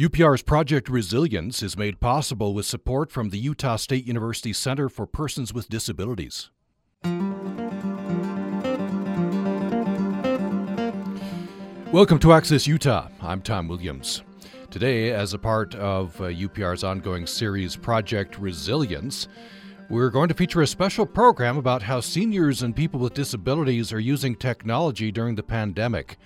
UPR's Project Resilience is made possible with support from the Utah State University Center for Persons with Disabilities. Welcome to Access Utah. I'm Tom Williams. Today, as a part of uh, UPR's ongoing series Project Resilience, we're going to feature a special program about how seniors and people with disabilities are using technology during the pandemic.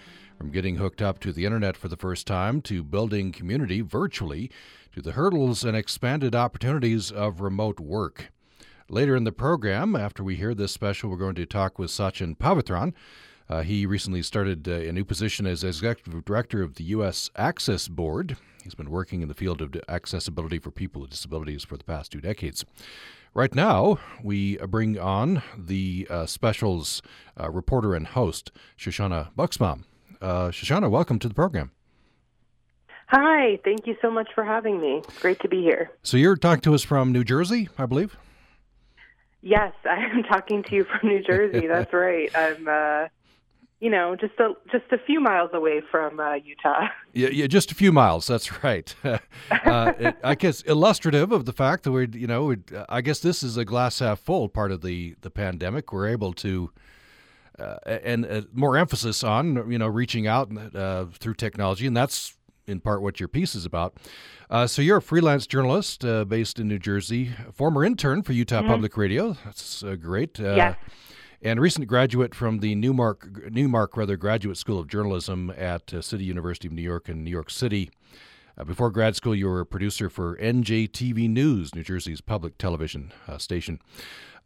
From getting hooked up to the internet for the first time to building community virtually to the hurdles and expanded opportunities of remote work. Later in the program, after we hear this special, we're going to talk with Sachin Pavithran. Uh, he recently started uh, a new position as executive director of the U.S. Access Board. He's been working in the field of accessibility for people with disabilities for the past two decades. Right now, we bring on the uh, specials uh, reporter and host, Shoshana Buxbaum. Uh, Shoshana, welcome to the program. Hi, thank you so much for having me. Great to be here. So you're talking to us from New Jersey, I believe. Yes, I am talking to you from New Jersey. That's right. I'm, uh, you know, just a just a few miles away from uh, Utah. Yeah, yeah, just a few miles. That's right. uh, it, I guess illustrative of the fact that we're, you know, I guess this is a glass half full part of the the pandemic. We're able to uh, and uh, more emphasis on you know reaching out uh, through technology, and that's in part what your piece is about. Uh, so you're a freelance journalist uh, based in New Jersey, former intern for Utah mm-hmm. Public Radio. That's uh, great. yeah. And recent graduate from the Newmark Newmark rather Graduate School of Journalism at City University of New York in New York City. before grad school, you were a producer for NJTV News, New Jersey's public television station.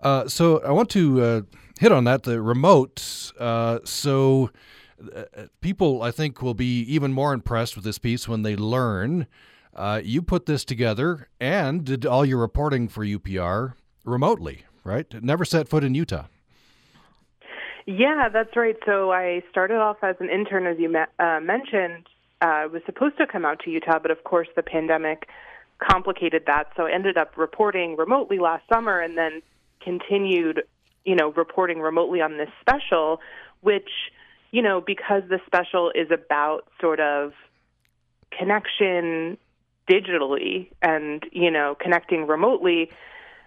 Uh, so I want to uh, hit on that the remote. Uh, so uh, people, I think, will be even more impressed with this piece when they learn uh, you put this together and did all your reporting for UPR remotely, right? Never set foot in Utah. Yeah, that's right. So I started off as an intern, as you mentioned. I was supposed to come out to Utah, but of course the pandemic complicated that. So I ended up reporting remotely last summer and then continued, you know, reporting remotely on this special, which, you know, because the special is about sort of connection digitally and, you know, connecting remotely,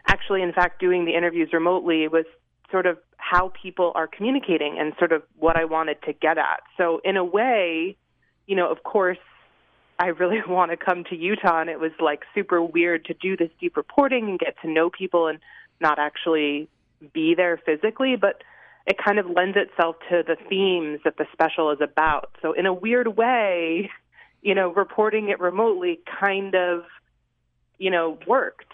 actually, in fact, doing the interviews remotely was sort of how people are communicating and sort of what I wanted to get at. So, in a way, you know, of course, I really want to come to Utah, and it was like super weird to do this deep reporting and get to know people and not actually be there physically, but it kind of lends itself to the themes that the special is about. So, in a weird way, you know, reporting it remotely kind of, you know, worked.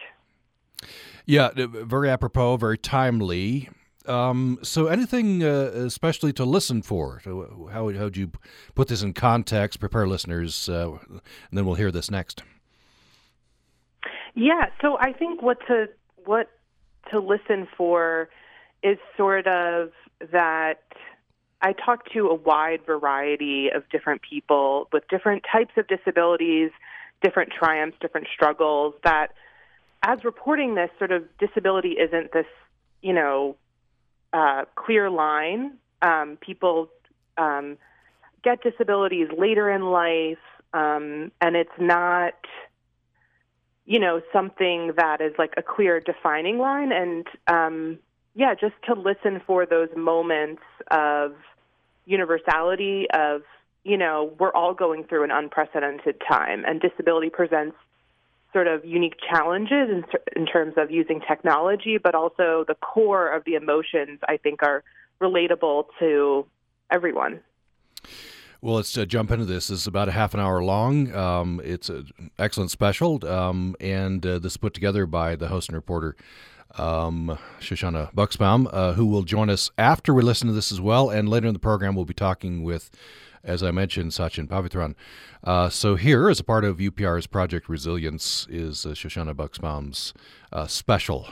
Yeah, very apropos, very timely. Um, so, anything uh, especially to listen for? How would you put this in context? Prepare listeners, uh, and then we'll hear this next. Yeah, so I think what to what to listen for is sort of that I talk to a wide variety of different people with different types of disabilities, different triumphs, different struggles. That as reporting this, sort of disability isn't this, you know, uh, clear line. Um, people um, get disabilities later in life, um, and it's not you know, something that is like a clear defining line. And um, yeah, just to listen for those moments of universality, of, you know, we're all going through an unprecedented time, and disability presents sort of unique challenges in, in terms of using technology, but also the core of the emotions, I think, are relatable to everyone. Well, let's uh, jump into this. This is about a half an hour long. Um, it's an excellent special, um, and uh, this is put together by the host and reporter um, Shoshana Buxbaum, uh, who will join us after we listen to this as well. And later in the program, we'll be talking with, as I mentioned, Sachin Pavithran. Uh, so here, as a part of UPR's Project Resilience, is uh, Shoshana Buxbaum's uh, special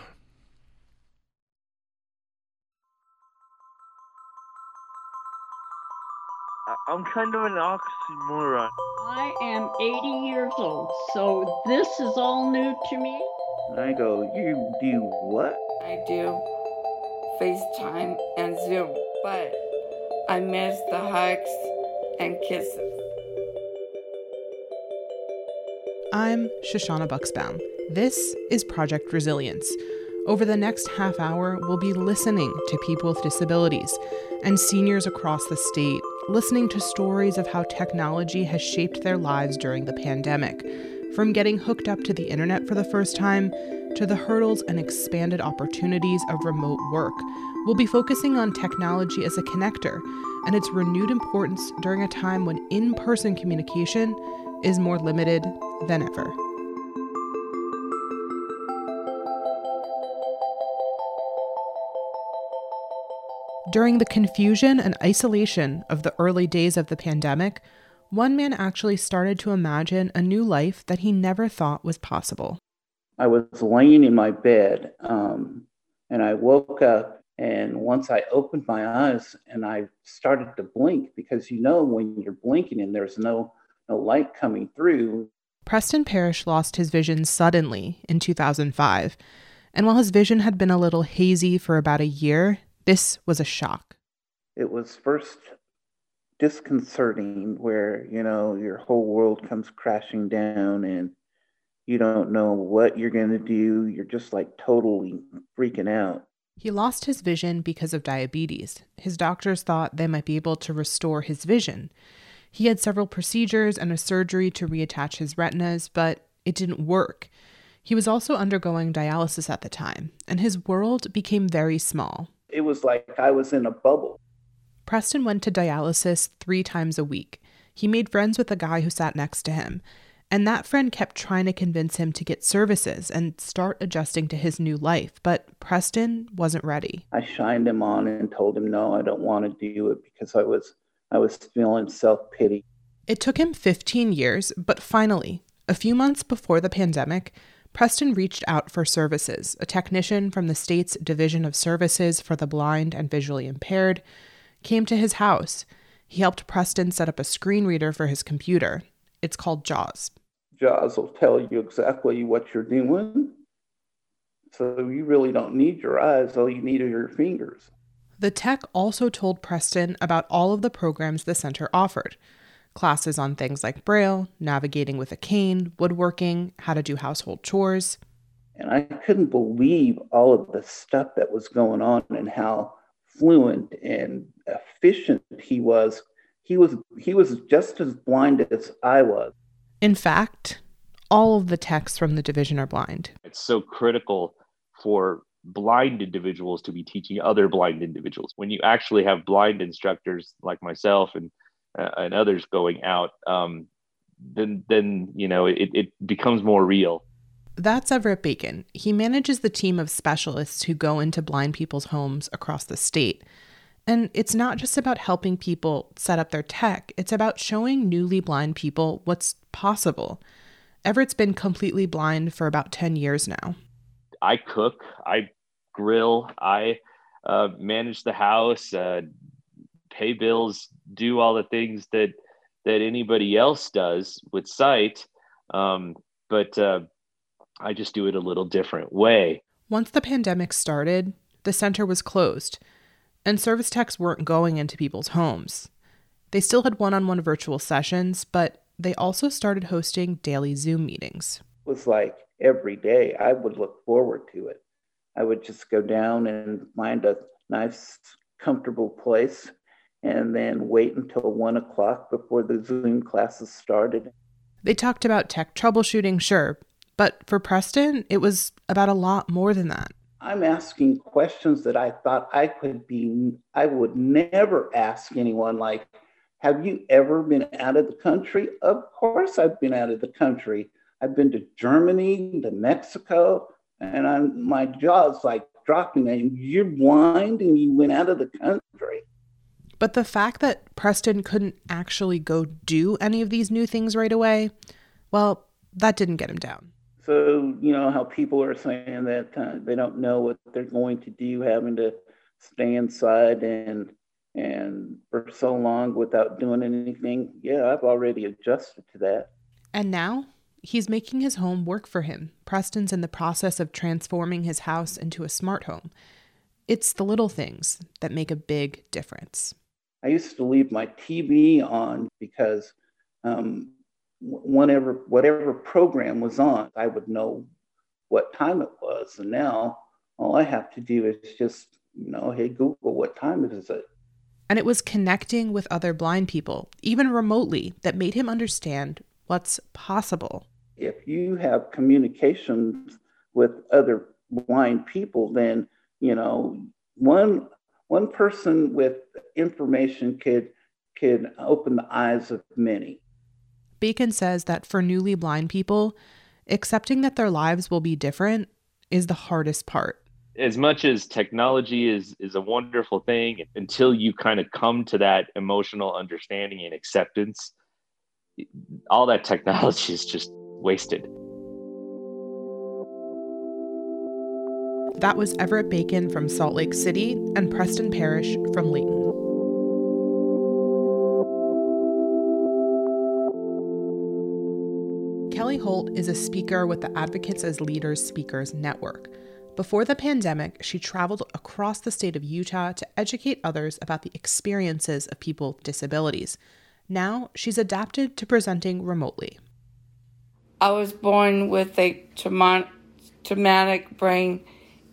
I'm kind of an oxymoron. I am 80 years old, so this is all new to me. I go, you do what? I do FaceTime and Zoom, but I miss the hugs and kisses. I'm Shoshana Buxbaum. This is Project Resilience. Over the next half hour, we'll be listening to people with disabilities and seniors across the state, listening to stories of how technology has shaped their lives during the pandemic, from getting hooked up to the internet for the first time to the hurdles and expanded opportunities of remote work. We'll be focusing on technology as a connector and its renewed importance during a time when in person communication is more limited than ever. During the confusion and isolation of the early days of the pandemic, one man actually started to imagine a new life that he never thought was possible. I was laying in my bed um, and I woke up. And once I opened my eyes and I started to blink, because you know, when you're blinking and there's no, no light coming through. Preston Parrish lost his vision suddenly in 2005. And while his vision had been a little hazy for about a year, this was a shock. It was first disconcerting, where, you know, your whole world comes crashing down and you don't know what you're going to do. You're just like totally freaking out. He lost his vision because of diabetes. His doctors thought they might be able to restore his vision. He had several procedures and a surgery to reattach his retinas, but it didn't work. He was also undergoing dialysis at the time, and his world became very small. It was like I was in a bubble. Preston went to dialysis three times a week. He made friends with the guy who sat next to him, and that friend kept trying to convince him to get services and start adjusting to his new life, but Preston wasn't ready. I shined him on and told him no, I don't want to do it because I was I was feeling self-pity. It took him 15 years, but finally, a few months before the pandemic, Preston reached out for services. A technician from the state's Division of Services for the Blind and Visually Impaired came to his house. He helped Preston set up a screen reader for his computer it's called JAWS. JAWS will tell you exactly what you're doing. So you really don't need your eyes, all you need are your fingers. The tech also told Preston about all of the programs the center offered classes on things like Braille, navigating with a cane, woodworking, how to do household chores. And I couldn't believe all of the stuff that was going on and how fluent and efficient he was he was he was just as blind as I was. In fact, all of the techs from the division are blind. It's so critical for blind individuals to be teaching other blind individuals. When you actually have blind instructors like myself and uh, and others going out, um, then then you know it, it becomes more real. That's Everett Bacon. He manages the team of specialists who go into blind people's homes across the state. And it's not just about helping people set up their tech, it's about showing newly blind people what's possible. Everett's been completely blind for about 10 years now. I cook, I grill, I uh, manage the house, uh, pay bills, do all the things that that anybody else does with sight. Um, but uh, I just do it a little different way. Once the pandemic started, the center was closed and service techs weren't going into people's homes. They still had one on one virtual sessions, but they also started hosting daily Zoom meetings. It was like every day I would look forward to it. I would just go down and find a nice, comfortable place and then wait until one o'clock before the Zoom classes started. They talked about tech troubleshooting, sure, but for Preston, it was about a lot more than that. I'm asking questions that I thought I could be, I would never ask anyone like, have you ever been out of the country? Of course, I've been out of the country. I've been to Germany, to Mexico, and I'm, my jaw's like dropping. And you're blind and you went out of the country. But the fact that Preston couldn't actually go do any of these new things right away, well, that didn't get him down. So, you know, how people are saying that uh, they don't know what they're going to do, having to stay inside and and for so long without doing anything. Yeah, I've already adjusted to that. And now he's making his home work for him. Preston's in the process of transforming his house into a smart home. It's the little things that make a big difference. I used to leave my TV on because um, whenever whatever program was on, I would know what time it was. And now all I have to do is just, you know, hey, Google, what time is it? And it was connecting with other blind people, even remotely, that made him understand what's possible. If you have communications with other blind people, then, you know, one one person with information could could open the eyes of many. Bacon says that for newly blind people, accepting that their lives will be different is the hardest part. As much as technology is is a wonderful thing, until you kind of come to that emotional understanding and acceptance, all that technology is just wasted. That was Everett Bacon from Salt Lake City and Preston Parrish from Layton. Kelly Holt is a speaker with the Advocates as Leaders Speakers Network. Before the pandemic, she traveled across the state of Utah to educate others about the experiences of people with disabilities. Now, she's adapted to presenting remotely. I was born with a traumatic brain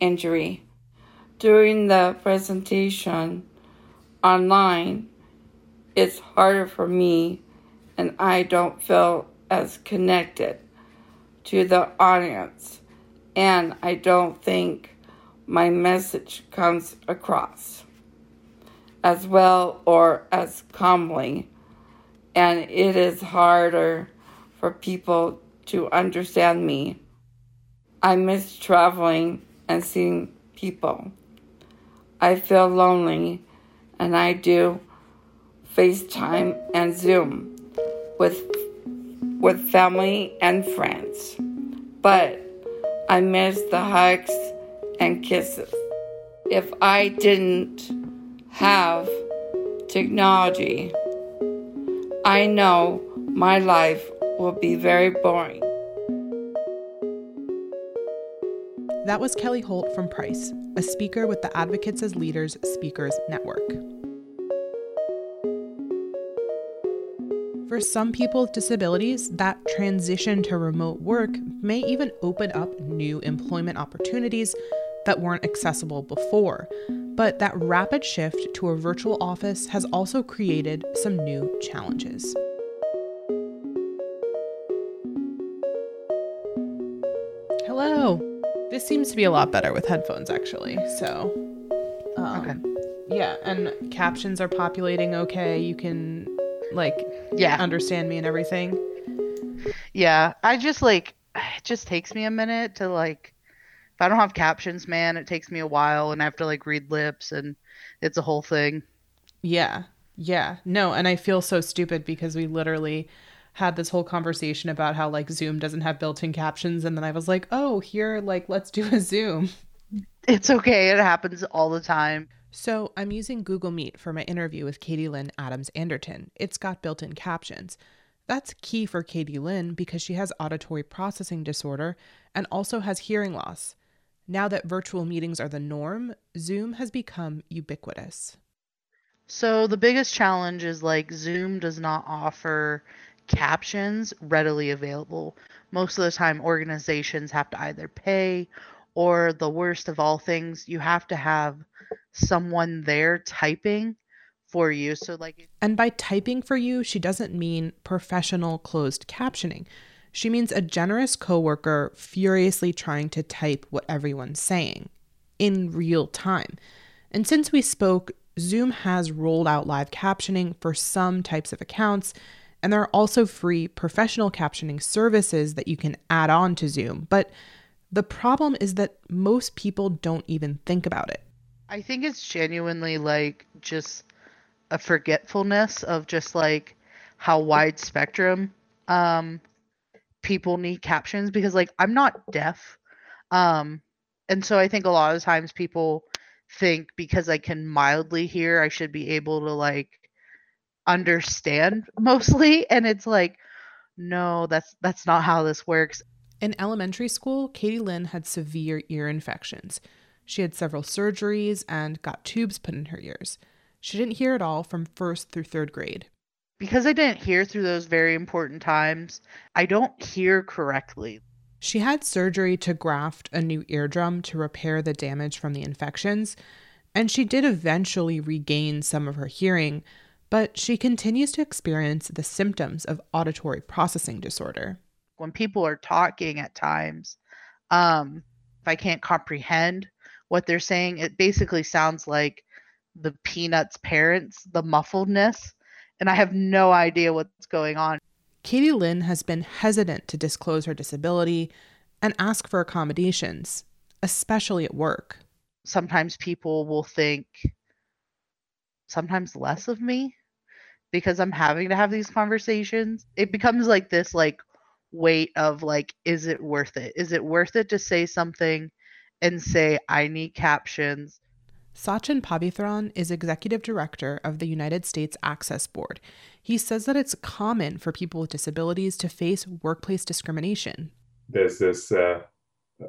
injury. During the presentation online, it's harder for me, and I don't feel as connected to the audience, and I don't think my message comes across as well or as calmly, and it is harder for people to understand me. I miss traveling and seeing people. I feel lonely, and I do FaceTime and Zoom with with family and friends. But I miss the hugs and kisses. If I didn't have technology, I know my life will be very boring. That was Kelly Holt from Price, a speaker with the Advocates as Leaders Speakers Network. For some people with disabilities, that transition to remote work may even open up new employment opportunities that weren't accessible before. But that rapid shift to a virtual office has also created some new challenges. This seems to be a lot better with headphones, actually. So, um, okay. Yeah, and captions are populating okay. You can like yeah understand me and everything yeah i just like it just takes me a minute to like if i don't have captions man it takes me a while and i have to like read lips and it's a whole thing yeah yeah no and i feel so stupid because we literally had this whole conversation about how like zoom doesn't have built-in captions and then i was like oh here like let's do a zoom it's okay it happens all the time so I'm using Google Meet for my interview with Katie Lynn Adams Anderton. It's got built in captions. That's key for Katie Lynn because she has auditory processing disorder and also has hearing loss. Now that virtual meetings are the norm, Zoom has become ubiquitous. So the biggest challenge is like Zoom does not offer captions readily available. Most of the time, organizations have to either pay or the worst of all things, you have to have someone there typing for you. So like And by typing for you, she doesn't mean professional closed captioning. She means a generous coworker furiously trying to type what everyone's saying in real time. And since we spoke, Zoom has rolled out live captioning for some types of accounts, and there are also free professional captioning services that you can add on to Zoom. But the problem is that most people don't even think about it. I think it's genuinely like just a forgetfulness of just like how wide spectrum um people need captions because like I'm not deaf. Um and so I think a lot of times people think because I can mildly hear I should be able to like understand mostly and it's like no that's that's not how this works. In elementary school, Katie Lynn had severe ear infections. She had several surgeries and got tubes put in her ears. She didn't hear at all from first through third grade. because I didn't hear through those very important times, I don't hear correctly. She had surgery to graft a new eardrum to repair the damage from the infections, and she did eventually regain some of her hearing, but she continues to experience the symptoms of auditory processing disorder. When people are talking at times, um, if I can't comprehend what they're saying, it basically sounds like the Peanuts parents, the muffledness, and I have no idea what's going on. Katie Lynn has been hesitant to disclose her disability and ask for accommodations, especially at work. Sometimes people will think sometimes less of me because I'm having to have these conversations. It becomes like this like weight of like is it worth it? Is it worth it to say something and say I need captions? Sachin Pavithran is executive director of the United States Access Board. He says that it's common for people with disabilities to face workplace discrimination. There's this uh, uh,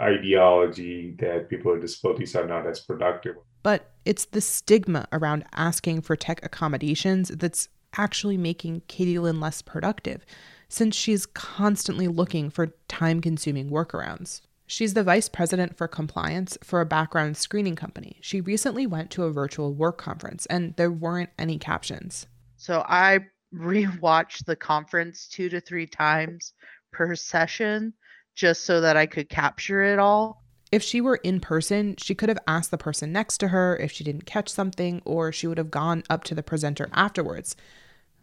ideology that people with disabilities are not as productive. But it's the stigma around asking for tech accommodations that's actually making Katie Lynn less productive, since she's constantly looking for time consuming workarounds. She's the vice president for compliance for a background screening company. She recently went to a virtual work conference and there weren't any captions. So I rewatched the conference two to three times per session just so that I could capture it all. If she were in person, she could have asked the person next to her if she didn't catch something, or she would have gone up to the presenter afterwards.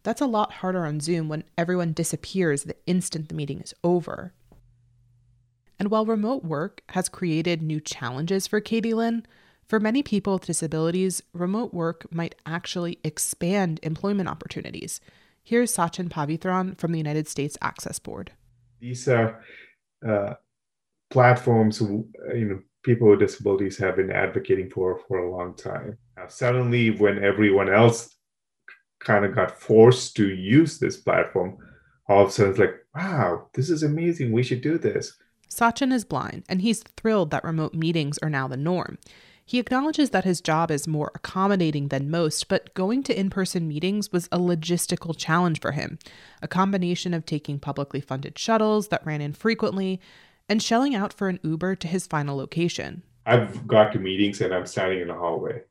That's a lot harder on Zoom when everyone disappears the instant the meeting is over. And while remote work has created new challenges for Katie Lynn, for many people with disabilities, remote work might actually expand employment opportunities. Here's Sachin Pavithran from the United States Access Board. These are uh, platforms uh, you know people with disabilities have been advocating for for a long time. Now, suddenly, when everyone else kind of got forced to use this platform, all of a sudden it's like, wow, this is amazing. We should do this. Sachin is blind, and he's thrilled that remote meetings are now the norm. He acknowledges that his job is more accommodating than most, but going to in person meetings was a logistical challenge for him a combination of taking publicly funded shuttles that ran infrequently and shelling out for an Uber to his final location. I've got to meetings and I'm standing in the hallway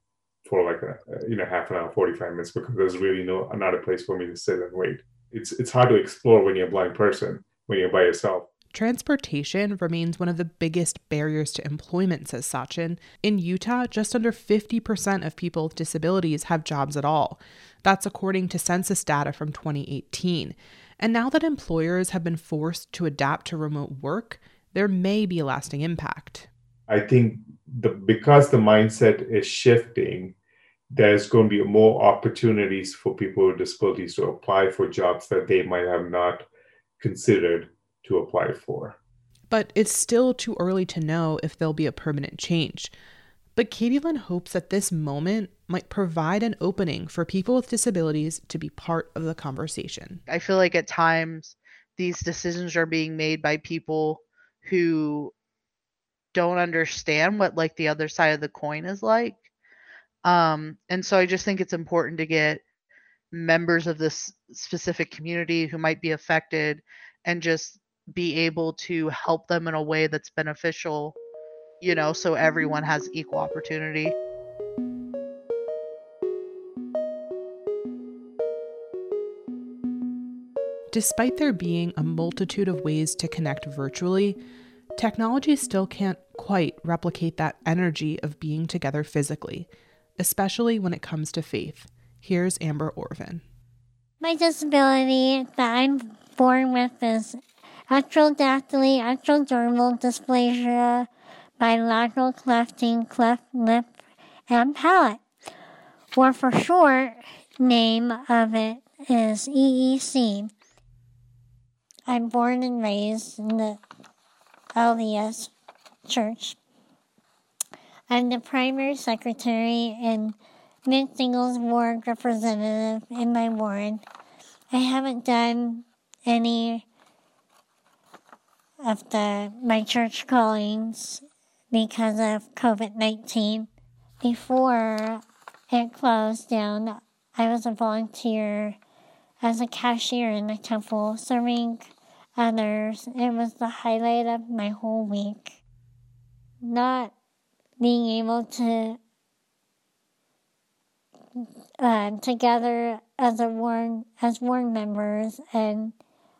for like a you know half an hour, 45 minutes because there's really no another place for me to sit and wait. It's it's hard to explore when you're a blind person when you're by yourself. Transportation remains one of the biggest barriers to employment, says Sachin. In Utah, just under 50% of people with disabilities have jobs at all. That's according to census data from 2018. And now that employers have been forced to adapt to remote work, there may be a lasting impact. I think the because the mindset is shifting, there's going to be more opportunities for people with disabilities to apply for jobs that they might have not considered to apply for. But it's still too early to know if there'll be a permanent change. But Katie Lynn hopes that this moment might provide an opening for people with disabilities to be part of the conversation. I feel like at times these decisions are being made by people who don't understand what like the other side of the coin is like. Um and so I just think it's important to get members of this specific community who might be affected and just be able to help them in a way that's beneficial, you know, so everyone has equal opportunity. Despite there being a multitude of ways to connect virtually, technology still can't quite replicate that energy of being together physically, especially when it comes to faith. Here's Amber Orvin. My disability that I'm born with is Ectrodactyly, ectodermal dysplasia, bilateral clefting, cleft lip, and palate. Or for short, name of it is EEC. I'm born and raised in the LDS Church. I'm the primary secretary and mid-singles ward representative in my ward. I haven't done any of the my church callings because of COVID nineteen. Before it closed down, I was a volunteer as a cashier in the temple, serving others. It was the highlight of my whole week. Not being able to uh, together as a ward as ward members and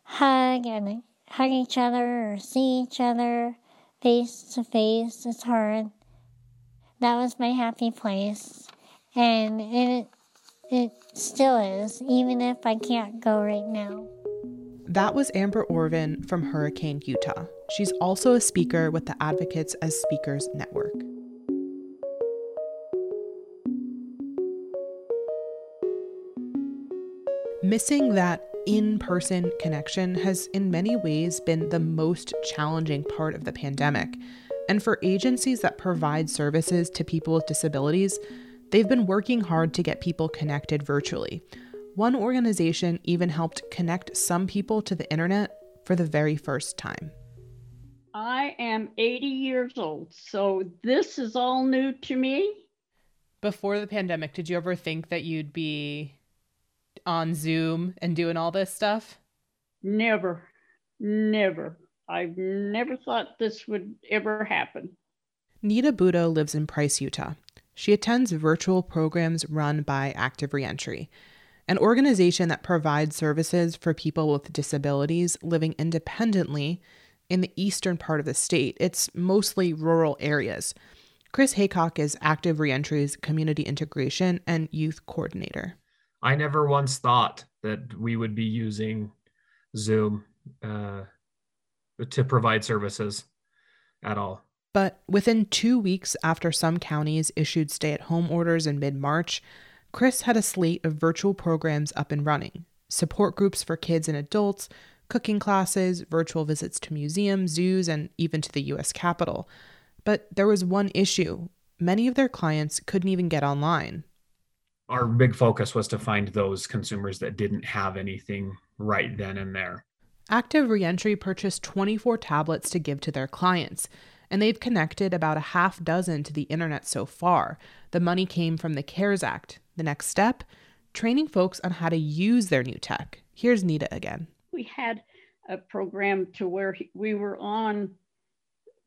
hug and hug each other or see each other face to face is hard. That was my happy place, and it it still is, even if I can't go right now. That was Amber Orvin from Hurricane Utah. She's also a speaker with the Advocates as Speakers Network. Missing that in person connection has, in many ways, been the most challenging part of the pandemic. And for agencies that provide services to people with disabilities, they've been working hard to get people connected virtually. One organization even helped connect some people to the internet for the very first time. I am 80 years old, so this is all new to me. Before the pandemic, did you ever think that you'd be on Zoom and doing all this stuff? Never, never. I've never thought this would ever happen. Nita Budo lives in Price, Utah. She attends virtual programs run by Active Reentry, an organization that provides services for people with disabilities living independently in the eastern part of the state. It's mostly rural areas. Chris Haycock is Active Reentry's community integration and youth coordinator. I never once thought that we would be using Zoom uh, to provide services at all. But within two weeks after some counties issued stay at home orders in mid March, Chris had a slate of virtual programs up and running support groups for kids and adults, cooking classes, virtual visits to museums, zoos, and even to the US Capitol. But there was one issue many of their clients couldn't even get online our big focus was to find those consumers that didn't have anything right then and there. Active Reentry purchased 24 tablets to give to their clients, and they've connected about a half dozen to the internet so far. The money came from the CARES Act. The next step training folks on how to use their new tech. Here's Nita again. We had a program to where we were on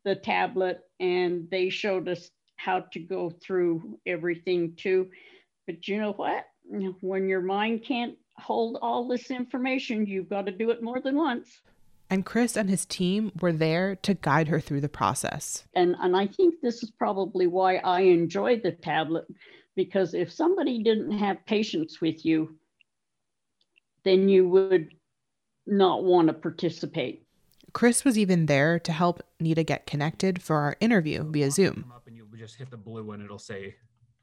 the tablet and they showed us how to go through everything too. But you know what? When your mind can't hold all this information, you've got to do it more than once. And Chris and his team were there to guide her through the process. And and I think this is probably why I enjoy the tablet because if somebody didn't have patience with you, then you would not want to participate. Chris was even there to help Nita get connected for our interview via Zoom. Up and you just hit the blue and it'll say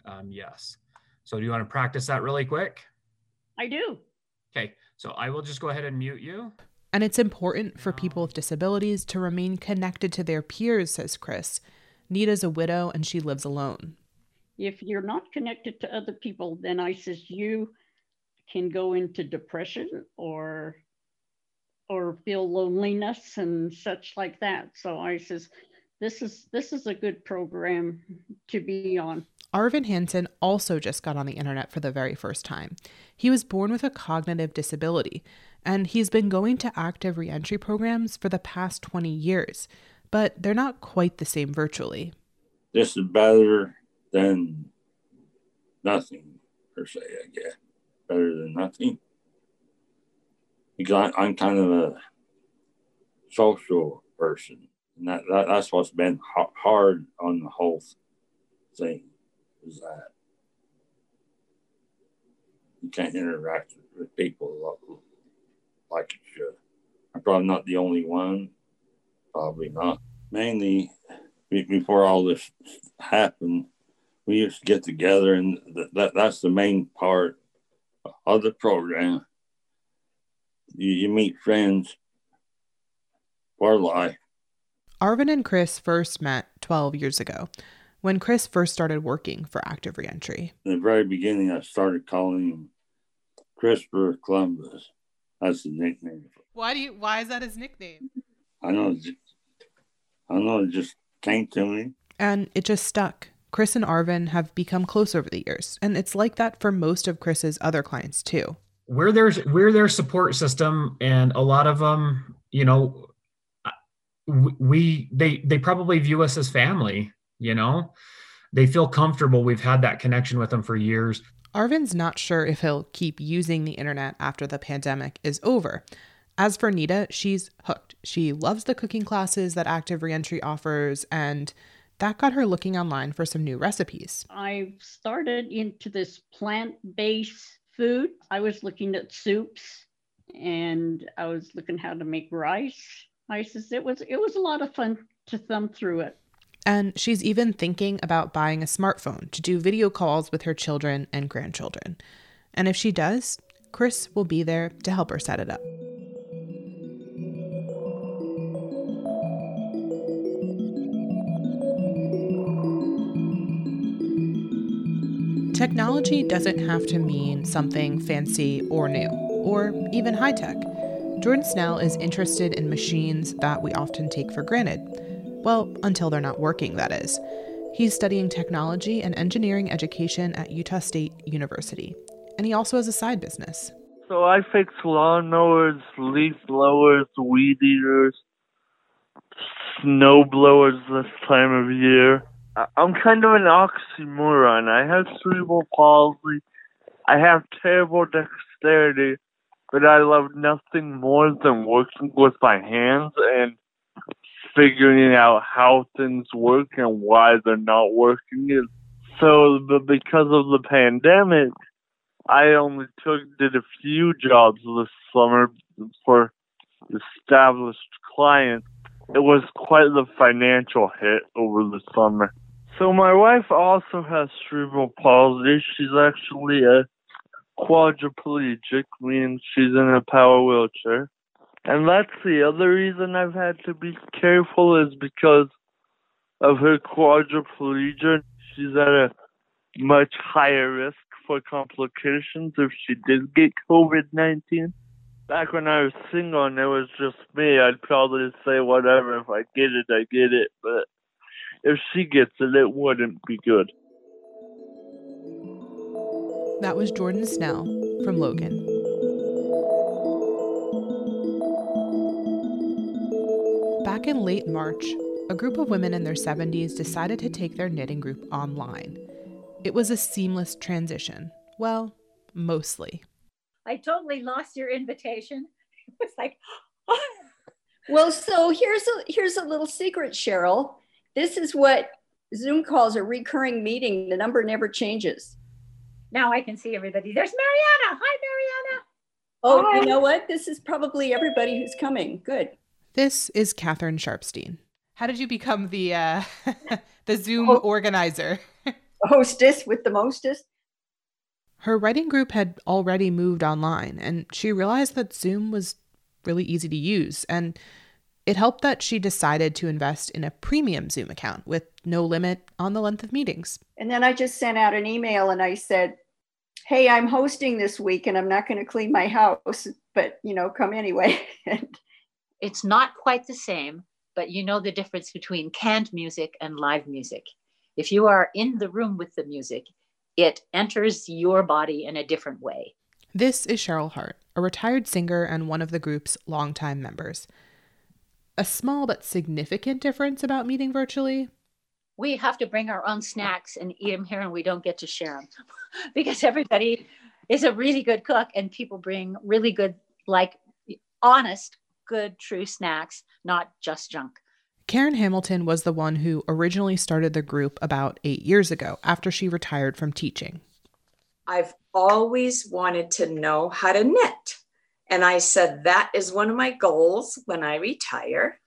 um, yes. So do you want to practice that really quick? I do. Okay, so I will just go ahead and mute you. And it's important for people with disabilities to remain connected to their peers, says Chris. Nita's a widow and she lives alone. If you're not connected to other people, then I says you can go into depression or or feel loneliness and such like that. So I says this is this is a good program to be on. Arvin Hansen also just got on the internet for the very first time. He was born with a cognitive disability, and he's been going to active reentry programs for the past 20 years, but they're not quite the same virtually. This is better than nothing, per se, I guess. Better than nothing. Because I, am kind of a social person, and that, that that's what's been hard on the whole thing is that you can't interact with people like you should. I'm probably not the only one, probably not. Mainly before all this happened, we used to get together, and that, that's the main part of the program. You, you meet friends for life. Arvin and Chris first met 12 years ago when Chris first started working for Active Reentry. In the very beginning, I started calling him Christopher Columbus. That's the nickname. Why do you? Why is that his nickname? I know. I know. It just came to me, and it just stuck. Chris and Arvin have become close over the years, and it's like that for most of Chris's other clients too. we're their we're their support system, and a lot of them, you know, we they they probably view us as family. You know, they feel comfortable. We've had that connection with them for years. Arvin's not sure if he'll keep using the internet after the pandemic is over. As for Nita, she's hooked. She loves the cooking classes that Active Reentry offers, and that got her looking online for some new recipes. I started into this plant based food. I was looking at soups and I was looking how to make rice. Ices. It was it was a lot of fun to thumb through it. And she's even thinking about buying a smartphone to do video calls with her children and grandchildren. And if she does, Chris will be there to help her set it up. Technology doesn't have to mean something fancy or new, or even high tech. Jordan Snell is interested in machines that we often take for granted well, until they're not working, that is. He's studying technology and engineering education at Utah State University, and he also has a side business. So I fix lawnmowers, leaf blowers, weed eaters, snow blowers this time of year. I'm kind of an oxymoron. I have cerebral palsy. I have terrible dexterity, but I love nothing more than working with my hands and figuring out how things work and why they're not working. So, but because of the pandemic, I only took did a few jobs this summer for established clients. It was quite the financial hit over the summer. So my wife also has cerebral palsy. She's actually a quadriplegic, meaning she's in a power wheelchair. And that's the other reason I've had to be careful is because of her quadriplegia. She's at a much higher risk for complications if she did get COVID 19. Back when I was single and it was just me, I'd probably say whatever. If I get it, I get it. But if she gets it, it wouldn't be good. That was Jordan Snell from Logan. Back in late March, a group of women in their 70s decided to take their knitting group online. It was a seamless transition. Well, mostly. I totally lost your invitation. It was like, oh. well, so here's a here's a little secret, Cheryl. This is what Zoom calls a recurring meeting. The number never changes. Now I can see everybody. There's Mariana. Hi, Mariana. Oh, Hi. you know what? This is probably everybody who's coming. Good. This is Catherine Sharpstein. How did you become the uh, the Zoom oh. organizer? Hostess with the mostest. Her writing group had already moved online, and she realized that Zoom was really easy to use. And it helped that she decided to invest in a premium Zoom account with no limit on the length of meetings. And then I just sent out an email and I said, Hey, I'm hosting this week and I'm not going to clean my house, but you know, come anyway. and it's not quite the same, but you know the difference between canned music and live music. If you are in the room with the music, it enters your body in a different way. This is Cheryl Hart, a retired singer and one of the group's longtime members. A small but significant difference about meeting virtually. We have to bring our own snacks and eat them here, and we don't get to share them because everybody is a really good cook, and people bring really good, like honest good, true snacks, not just junk. Karen Hamilton was the one who originally started the group about eight years ago after she retired from teaching. I've always wanted to know how to knit. And I said, that is one of my goals when I retire.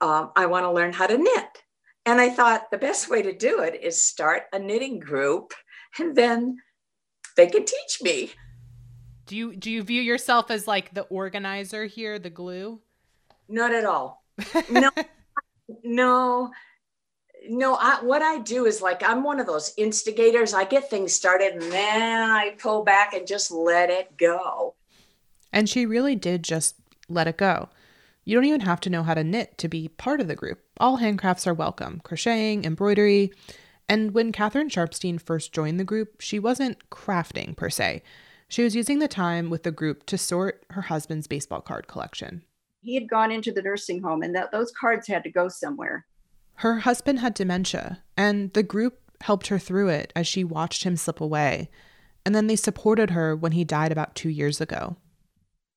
Um, I want to learn how to knit. And I thought the best way to do it is start a knitting group and then they can teach me. Do you do you view yourself as like the organizer here, the glue? Not at all. No, no, no. I, what I do is like I'm one of those instigators. I get things started and then I pull back and just let it go. And she really did just let it go. You don't even have to know how to knit to be part of the group. All handcrafts are welcome crocheting, embroidery. And when Catherine Sharpstein first joined the group, she wasn't crafting per se. She was using the time with the group to sort her husband's baseball card collection. He had gone into the nursing home, and that those cards had to go somewhere. Her husband had dementia, and the group helped her through it as she watched him slip away. And then they supported her when he died about two years ago.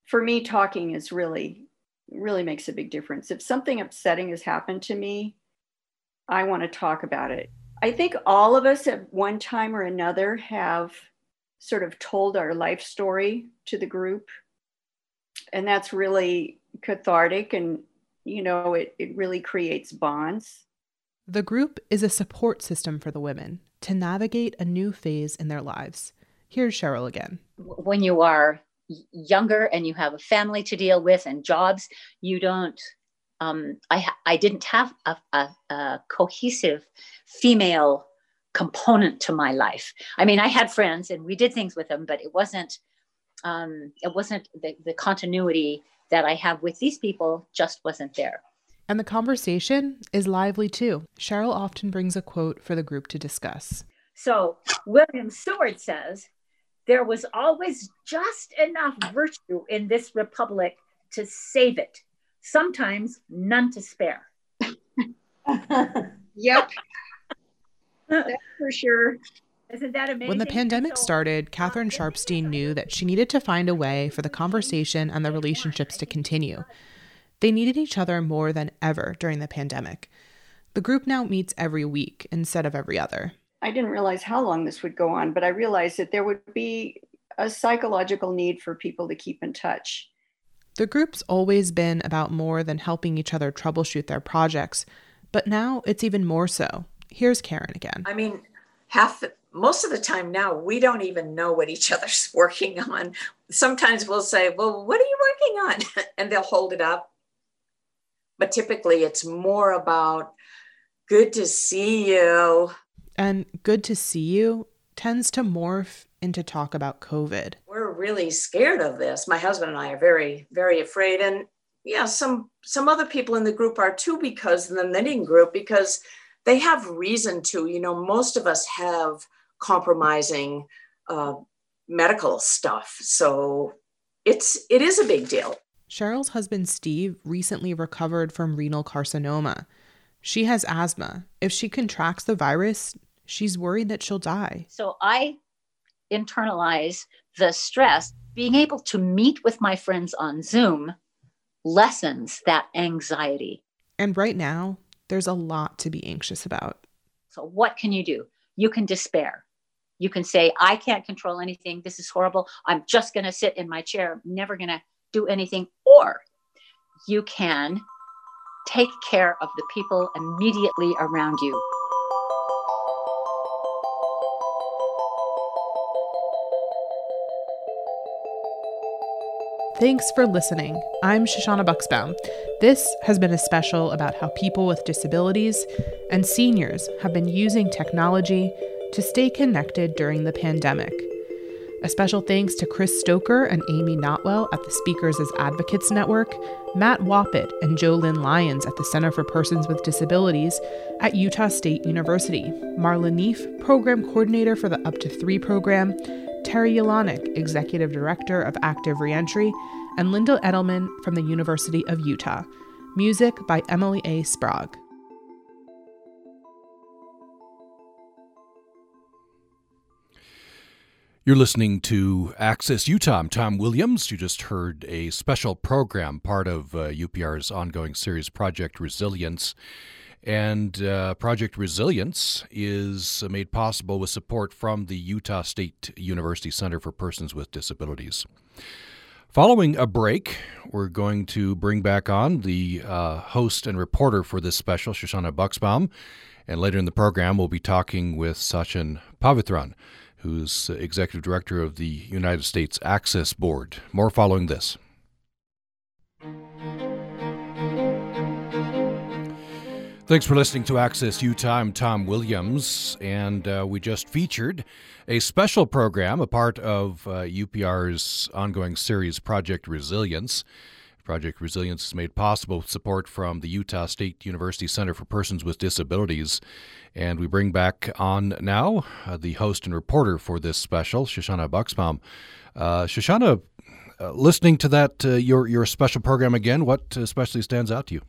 For me, talking is really, really makes a big difference. If something upsetting has happened to me, I want to talk about it. I think all of us at one time or another have sort of told our life story to the group. And that's really cathartic and, you know, it, it really creates bonds. The group is a support system for the women to navigate a new phase in their lives. Here's Cheryl again. When you are younger and you have a family to deal with and jobs, you don't. Um, I I didn't have a, a, a cohesive female component to my life. I mean, I had friends and we did things with them, but it wasn't um, it wasn't the, the continuity that I have with these people just wasn't there. And the conversation is lively too. Cheryl often brings a quote for the group to discuss. So William Seward says, there was always just enough virtue in this republic to save it, sometimes none to spare. yep. That's for sure. Isn't that amazing? When the pandemic So- started, um, Catherine Sharpstein knew that she needed to find a way for the conversation and the relationships to continue. They needed each other more than ever during the pandemic. The group now meets every week instead of every other. I didn't realize how long this would go on, but I realized that there would be a psychological need for people to keep in touch. The group's always been about more than helping each other troubleshoot their projects, but now it's even more so. Here's Karen again. I mean, half the, most of the time now we don't even know what each other's working on. Sometimes we'll say, "Well, what are you working on?" and they'll hold it up. But typically it's more about good to see you. And good to see you tends to morph into talk about COVID. We're really scared of this. My husband and I are very very afraid and yeah, some some other people in the group are too because the knitting group because they have reason to. You know, most of us have compromising uh, medical stuff, so it's it is a big deal. Cheryl's husband Steve recently recovered from renal carcinoma. She has asthma. If she contracts the virus, she's worried that she'll die. So I internalize the stress. Being able to meet with my friends on Zoom lessens that anxiety. And right now, there's a lot to be anxious about. So, what can you do? You can despair. You can say, I can't control anything. This is horrible. I'm just going to sit in my chair, I'm never going to do anything. Or you can take care of the people immediately around you. Thanks for listening. I'm Shoshana Buxbaum. This has been a special about how people with disabilities and seniors have been using technology to stay connected during the pandemic. A special thanks to Chris Stoker and Amy Notwell at the Speakers as Advocates Network, Matt Wappett and Joe Lynn Lyons at the Center for Persons with Disabilities at Utah State University, Marla Neef, Program Coordinator for the Up to Three program, Terry Yelanik, Executive Director of Active Reentry, and Linda Edelman from the University of Utah. Music by Emily A. Sprague. You're listening to Access Utah. I'm Tom Williams. You just heard a special program, part of uh, UPR's ongoing series, Project Resilience. And uh, Project Resilience is made possible with support from the Utah State University Center for Persons with Disabilities. Following a break, we're going to bring back on the uh, host and reporter for this special, Shoshana Buxbaum. And later in the program, we'll be talking with Sachin Pavithran, who's executive director of the United States Access Board. More following this. Thanks for listening to Access Utah. I'm Tom Williams, and uh, we just featured a special program, a part of uh, UPR's ongoing series, Project Resilience. Project Resilience is made possible with support from the Utah State University Center for Persons with Disabilities. And we bring back on now uh, the host and reporter for this special, Shoshana Buxbaum. Uh, Shoshana, uh, listening to that, uh, your, your special program again, what especially stands out to you?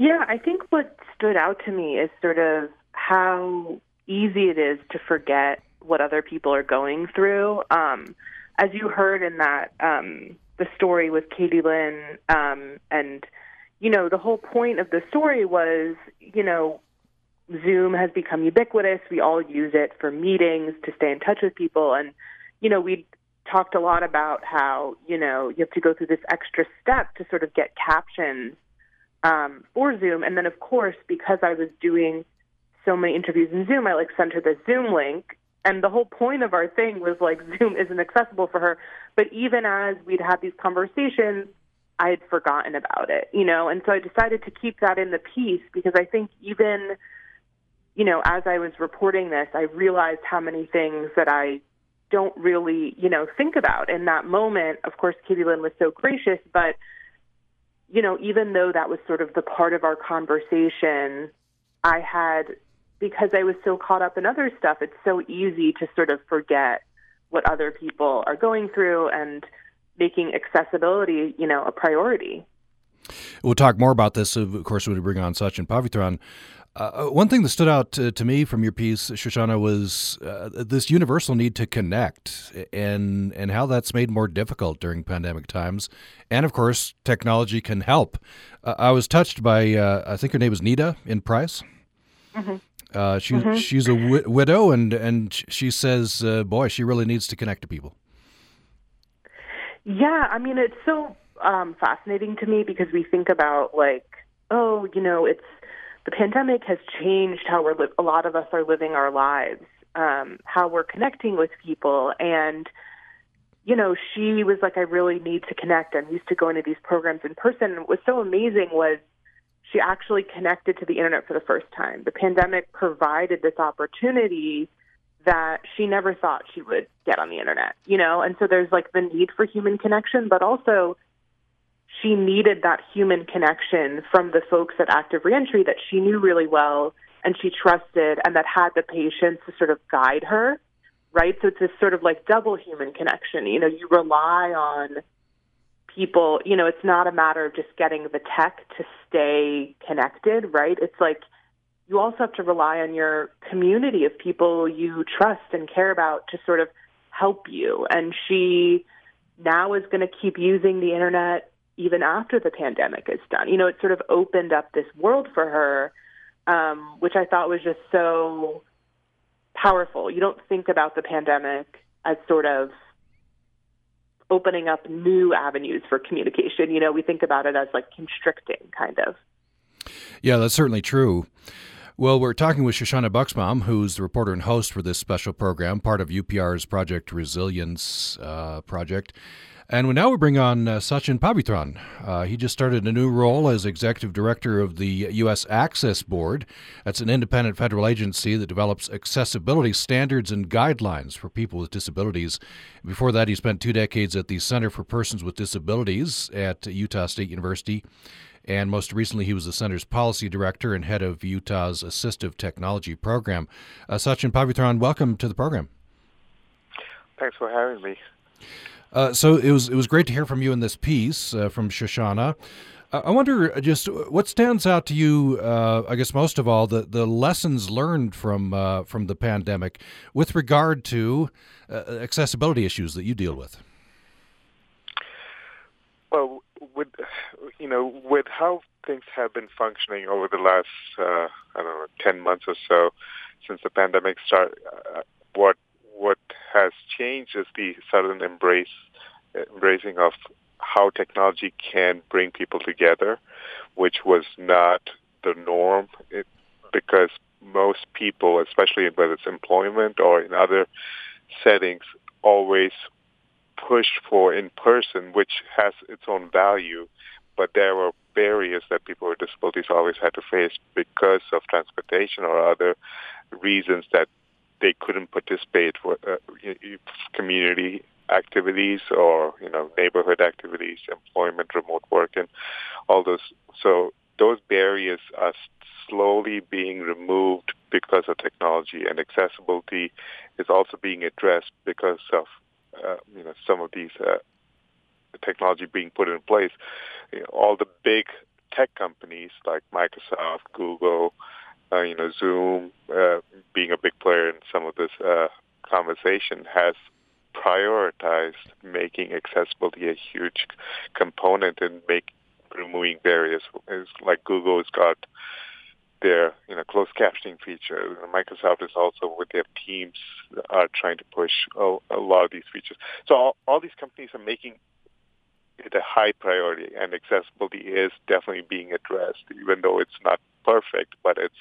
Yeah, I think what stood out to me is sort of how easy it is to forget what other people are going through. Um, as you heard in that um, the story with Katie Lynn, um, and you know the whole point of the story was you know Zoom has become ubiquitous. We all use it for meetings to stay in touch with people, and you know we talked a lot about how you know you have to go through this extra step to sort of get captions um, for Zoom, and then of course because I was doing so many interviews in Zoom, I like sent her the Zoom link and the whole point of our thing was like Zoom isn't accessible for her. But even as we'd had these conversations, I had forgotten about it, you know, and so I decided to keep that in the piece because I think even, you know, as I was reporting this, I realized how many things that I don't really, you know, think about in that moment. Of course, Katie Lynn was so gracious, but, you know, even though that was sort of the part of our conversation, I had because I was so caught up in other stuff, it's so easy to sort of forget what other people are going through and making accessibility, you know, a priority. We'll talk more about this, of course, when we bring on Sachin Pavithran. Uh, one thing that stood out to, to, me from your piece, Shoshana, was uh, this universal need to connect and and how that's made more difficult during pandemic times. And of course, technology can help. Uh, I was touched by, uh, I think her name was Nita in Price. Mm-hmm. Uh, she, mm-hmm. She's a wi- widow, and, and she says, uh, boy, she really needs to connect to people. Yeah, I mean, it's so um, fascinating to me because we think about, like, oh, you know, it's the pandemic has changed how we're li- a lot of us are living our lives, um, how we're connecting with people. And, you know, she was like, I really need to connect. I'm used to going to these programs in person. And what was so amazing was she actually connected to the internet for the first time. The pandemic provided this opportunity that she never thought she would get on the internet, you know? And so there's like the need for human connection, but also she needed that human connection from the folks at Active Reentry that she knew really well and she trusted and that had the patience to sort of guide her, right? So it's this sort of like double human connection. You know, you rely on people, you know, it's not a matter of just getting the tech to stay connected, right? It's like you also have to rely on your community of people you trust and care about to sort of help you. And she now is going to keep using the internet even after the pandemic is done. You know, it sort of opened up this world for her, um, which I thought was just so powerful. You don't think about the pandemic as sort of opening up new avenues for communication. You know, we think about it as like constricting, kind of. Yeah, that's certainly true. Well, we're talking with Shoshana Buxbaum, who's the reporter and host for this special program, part of UPR's Project Resilience uh, project. And now we bring on uh, Sachin Pavithran. Uh, he just started a new role as executive director of the U.S. Access Board. That's an independent federal agency that develops accessibility standards and guidelines for people with disabilities. Before that, he spent two decades at the Center for Persons with Disabilities at Utah State University. And most recently, he was the center's policy director and head of Utah's Assistive Technology Program. Uh, Sachin Pavithran, welcome to the program. Thanks for having me. Uh, so it was it was great to hear from you in this piece uh, from Shoshana. Uh, I wonder just what stands out to you. Uh, I guess most of all the, the lessons learned from uh, from the pandemic with regard to accessibility issues that you deal with. Well, with you know with how things have been functioning over the last uh, I don't know ten months or so since the pandemic started, uh, what what has changed is the sudden embrace, embracing of how technology can bring people together, which was not the norm. It, because most people, especially whether it's employment or in other settings, always push for in person, which has its own value, but there were barriers that people with disabilities always had to face because of transportation or other reasons that they couldn't participate with uh, community activities or you know neighborhood activities, employment, remote work, and all those. So those barriers are slowly being removed because of technology, and accessibility is also being addressed because of uh, you know some of these uh, technology being put in place. You know, all the big tech companies like Microsoft, Google, uh, you know, Zoom, uh, being a big player in some of this uh, conversation, has prioritized making accessibility a huge component and make removing barriers. It's like Google has got their you know closed captioning feature. Microsoft is also with their teams are trying to push a, a lot of these features. So all, all these companies are making it a high priority, and accessibility is definitely being addressed, even though it's not perfect, but it's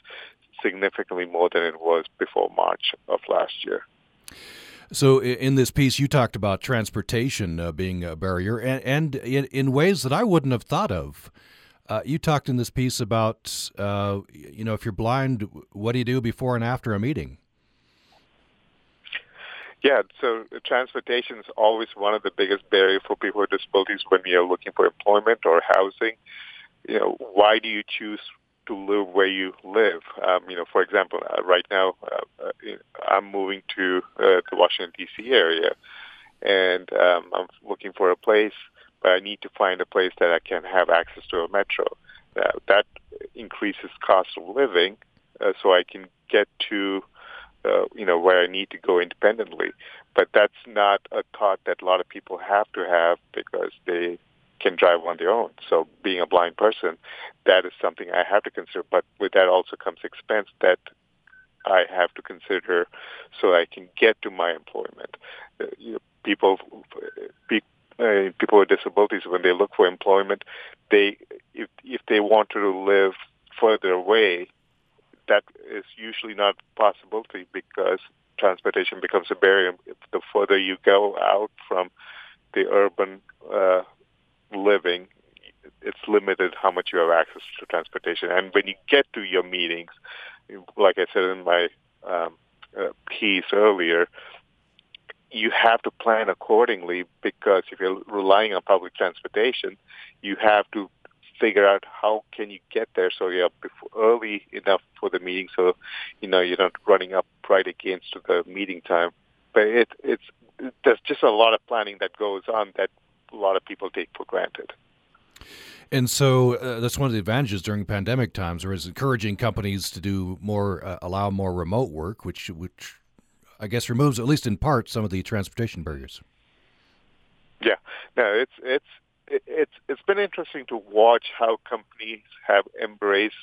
significantly more than it was before March of last year. So, in this piece, you talked about transportation uh, being a barrier, and, and in, in, ways that I wouldn't have thought of. Uh, you talked in this piece about, uh, you know, if you're blind, what do you do before and after a meeting? Yeah, so transportation is always one of the biggest barriers for people with disabilities when you're looking for employment or housing. You know, why do you choose to live where you live? Um, you know, for example, uh, right now uh, uh, I'm moving to uh, the Washington D.C. area, and um, I'm looking for a place, but I need to find a place that I can have access to a metro. that increases cost of living, uh, so I can get to uh, you know, where I need to go independently. But that's not a thought that a lot of people have to have because they can drive on their own. So being a blind person, that is something I have to consider. But with that also comes expense that I have to consider so I can get to my employment. Uh, you know, people, uh, people with disabilities, when they look for employment, they if if they want to live further away, that is usually not a possibility because transportation becomes a barrier. The further you go out from the urban uh, living, it's limited how much you have access to transportation. And when you get to your meetings, like I said in my um, uh, piece earlier, you have to plan accordingly because if you're relying on public transportation, you have to figure out how can you get there. So you're early enough for the meeting so you know you're not running up right against the meeting time. But it, it's there's just a lot of planning that goes on that a lot of people take for granted. And so uh, that's one of the advantages during pandemic times, was encouraging companies to do more, uh, allow more remote work, which, which I guess removes, at least in part, some of the transportation barriers. Yeah, no, it's it's it's it's been interesting to watch how companies have embraced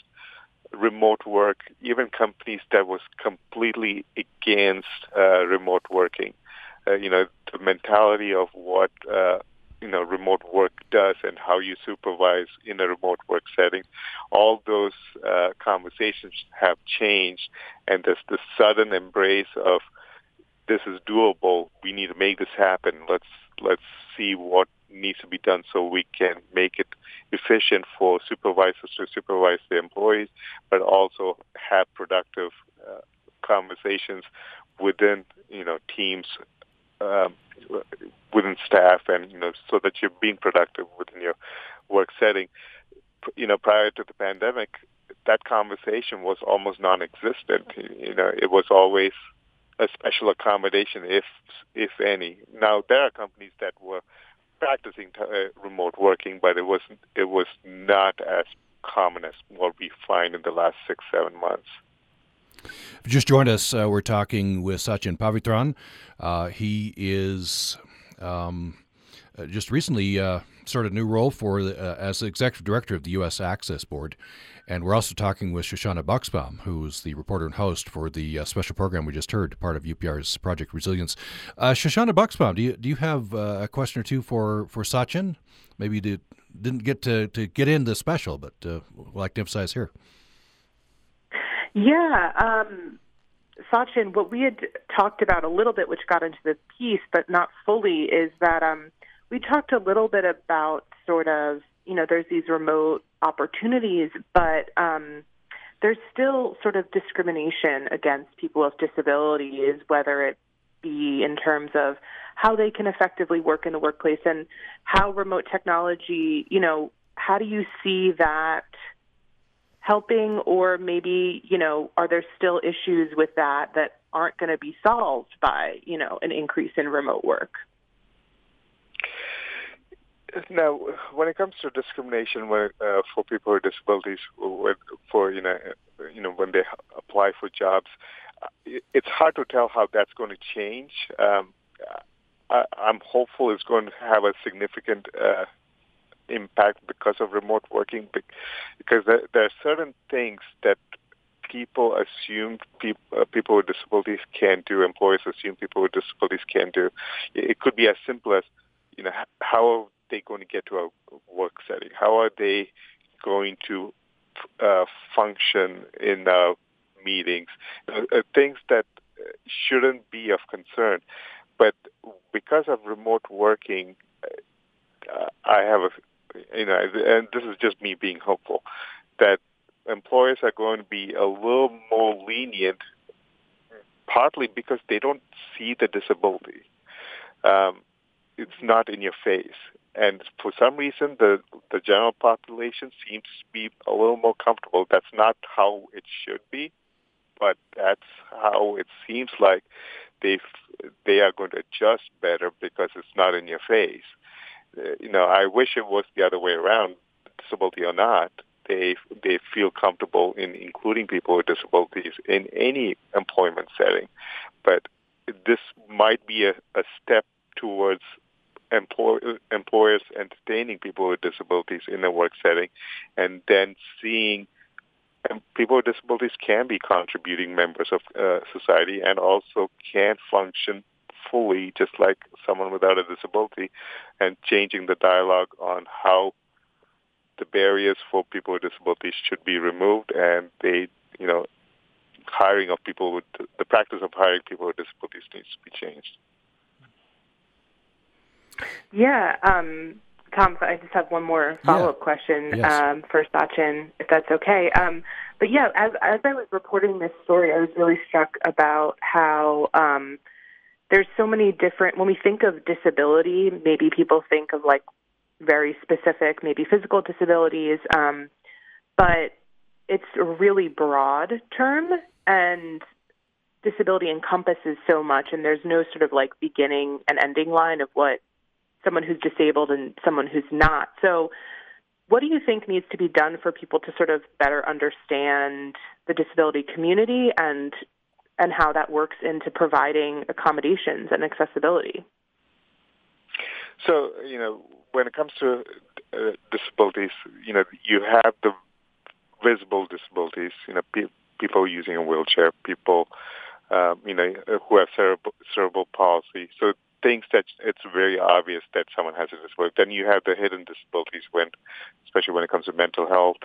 remote work, even companies that was completely against uh, remote working. Uh, you know, the mentality of what uh, you know remote work does and how you supervise in a remote work setting. All those uh, conversations have changed, and there's the sudden embrace of this is doable. We need to make this happen. Let's let's see what needs to be done so we can make it efficient for supervisors to supervise the employees, but also have productive uh, conversations within you know teams um, within staff, and you know so that you're being productive within your work setting. You know, prior to the pandemic, that conversation was almost non-existent. You know, it was always a special accommodation, if if any. Now there are companies that were practicing t- uh, remote working, but it was it was not as common as what we find in the last six seven months. Just joined us. Uh, we're talking with Sachin Pavithran. Uh, he is um, uh, just recently uh, started a new role for uh, as executive director of the U.S. Access Board. And we're also talking with Shoshana Buxbaum, who's the reporter and host for the uh, special program we just heard, part of UPR's Project Resilience. Uh, Shoshana Buxbaum, do you do you have uh, a question or two for for Sachin? Maybe you did, didn't get to, to get in the special, but uh, we'd like to emphasize here. Yeah, um, Sachin, what we had talked about a little bit, which got into the piece, but not fully, is that um, we talked a little bit about sort of you know, there's these remote opportunities, but um, there's still sort of discrimination against people with disabilities, whether it be in terms of how they can effectively work in the workplace and how remote technology, you know, how do you see that helping or maybe, you know, are there still issues with that that aren't going to be solved by, you know, an increase in remote work? Now, when it comes to discrimination uh, for people with disabilities, for you know, you know, when they apply for jobs, uh, it's hard to tell how that's going to change. Um, I, am hopeful it's going to have a significant uh, impact because of remote working, because there, there are certain things that people assume people, uh, people with disabilities can do, employers assume people with disabilities can do. It could be as simple as, you know, how they going to get to a work setting? How are they going to uh, function in uh, meetings? Uh, uh things that shouldn't be of concern. But because of remote working, uh, I have a, you know, and this is just me being hopeful, that employers are going to be a little more lenient, partly because they don't see the disability. Um, it's not in your face. And for some reason, the the general population seems to be a little more comfortable. That's not how it should be, but that's how it seems like they they are going to adjust better because it's not in your face. Uh, you know, I wish it was the other way around, disability or not. They they feel comfortable in including people with disabilities in any employment setting, but this might be a, a step towards employ, employers entertaining people with disabilities in a work setting, and then seeing and people with disabilities can be contributing members of uh, society and also can function fully just like someone without a disability and changing the dialogue on how the barriers for people with disabilities should be removed and they, you know, hiring of people with the practice of hiring people with disabilities needs to be changed. Yeah, um, Tom, I just have one more follow up yeah. question yes. um, for Sachin, if that's okay. Um, but yeah, as, as I was reporting this story, I was really struck about how um, there's so many different, when we think of disability, maybe people think of like very specific, maybe physical disabilities, um, but it's a really broad term and disability encompasses so much and there's no sort of like beginning and ending line of what someone who's disabled and someone who's not. So, what do you think needs to be done for people to sort of better understand the disability community and and how that works into providing accommodations and accessibility? So, you know, when it comes to uh, disabilities, you know, you have the visible disabilities, you know, pe- people using a wheelchair, people, um, you know, who have cerebral, cerebral palsy. So things that it's very obvious that someone has a disability. Then you have the hidden disabilities when, especially when it comes to mental health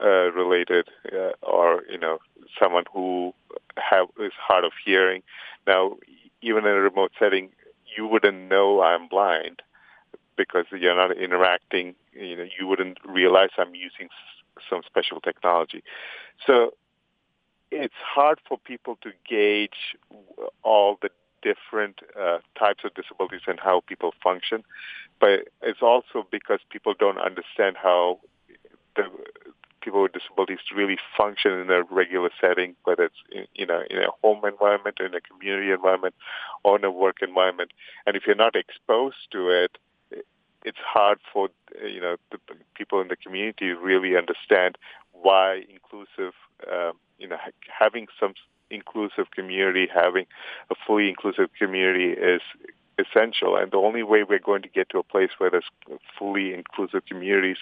uh, related, uh, or you know, someone who have is hard of hearing. Now, even in a remote setting, you wouldn't know I'm blind because you're not interacting. You know, you wouldn't realize I'm using some special technology. So it's hard for people to gauge all the different uh, types of disabilities and how people function, but it's also because people don't understand how the people with disabilities really function in a regular setting, whether it's in, you know in a home environment, in a community environment, or in a work environment. And if you're not exposed to it, it's hard for you know the people in the community really understand why inclusive, uh, you know, having some inclusive community, having a fully inclusive community is essential. And the only way we're going to get to a place where there's fully inclusive communities,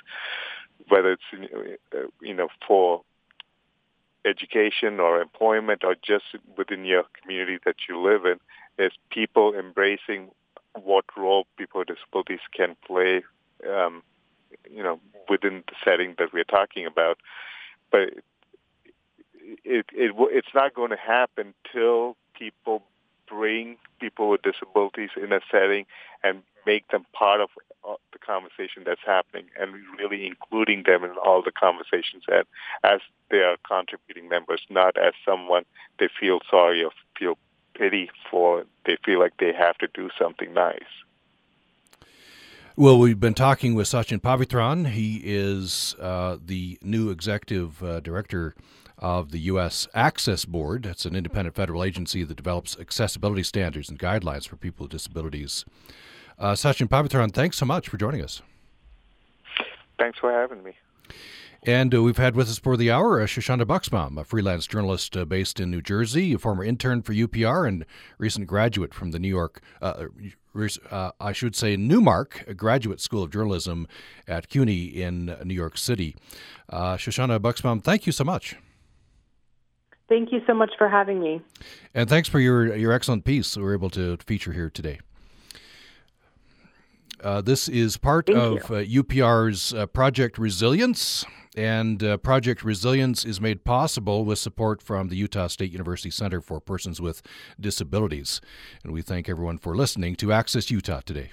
whether it's you know for education or employment or just within your community that you live in, is people embracing what role people with disabilities can play, um, you know, within the setting that we're talking about. But it, it it's not going to happen till people bring people with disabilities in a setting and make them part of uh, the conversation that's happening and really including them in all the conversations and as they are contributing members, not as someone they feel sorry or feel pity for they feel like they have to do something nice. Well, we've been talking with Sachin Pavithran. He is uh, the new executive uh, director of the U.S. Access Board. It's an independent federal agency that develops accessibility standards and guidelines for people with disabilities. Uh, Sachin Pavithran, thanks so much for joining us. Thanks for having me. And uh, we've had with us for the hour uh, Shoshana Buxbaum, a freelance journalist uh, based in New Jersey, a former intern for UPR, and recent graduate from the New York, uh, uh, I should say, Newmark Graduate School of Journalism at CUNY in New York City. Uh, Shoshana Buxbaum, thank you so much. Thank you so much for having me. And thanks for your, your excellent piece we were able to feature here today. Uh, this is part Thank of uh, UPR's uh, Project Resilience, and uh, Project Resilience is made possible with support from the Utah State University Center for Persons with Disabilities. And we thank everyone for listening to Access Utah today.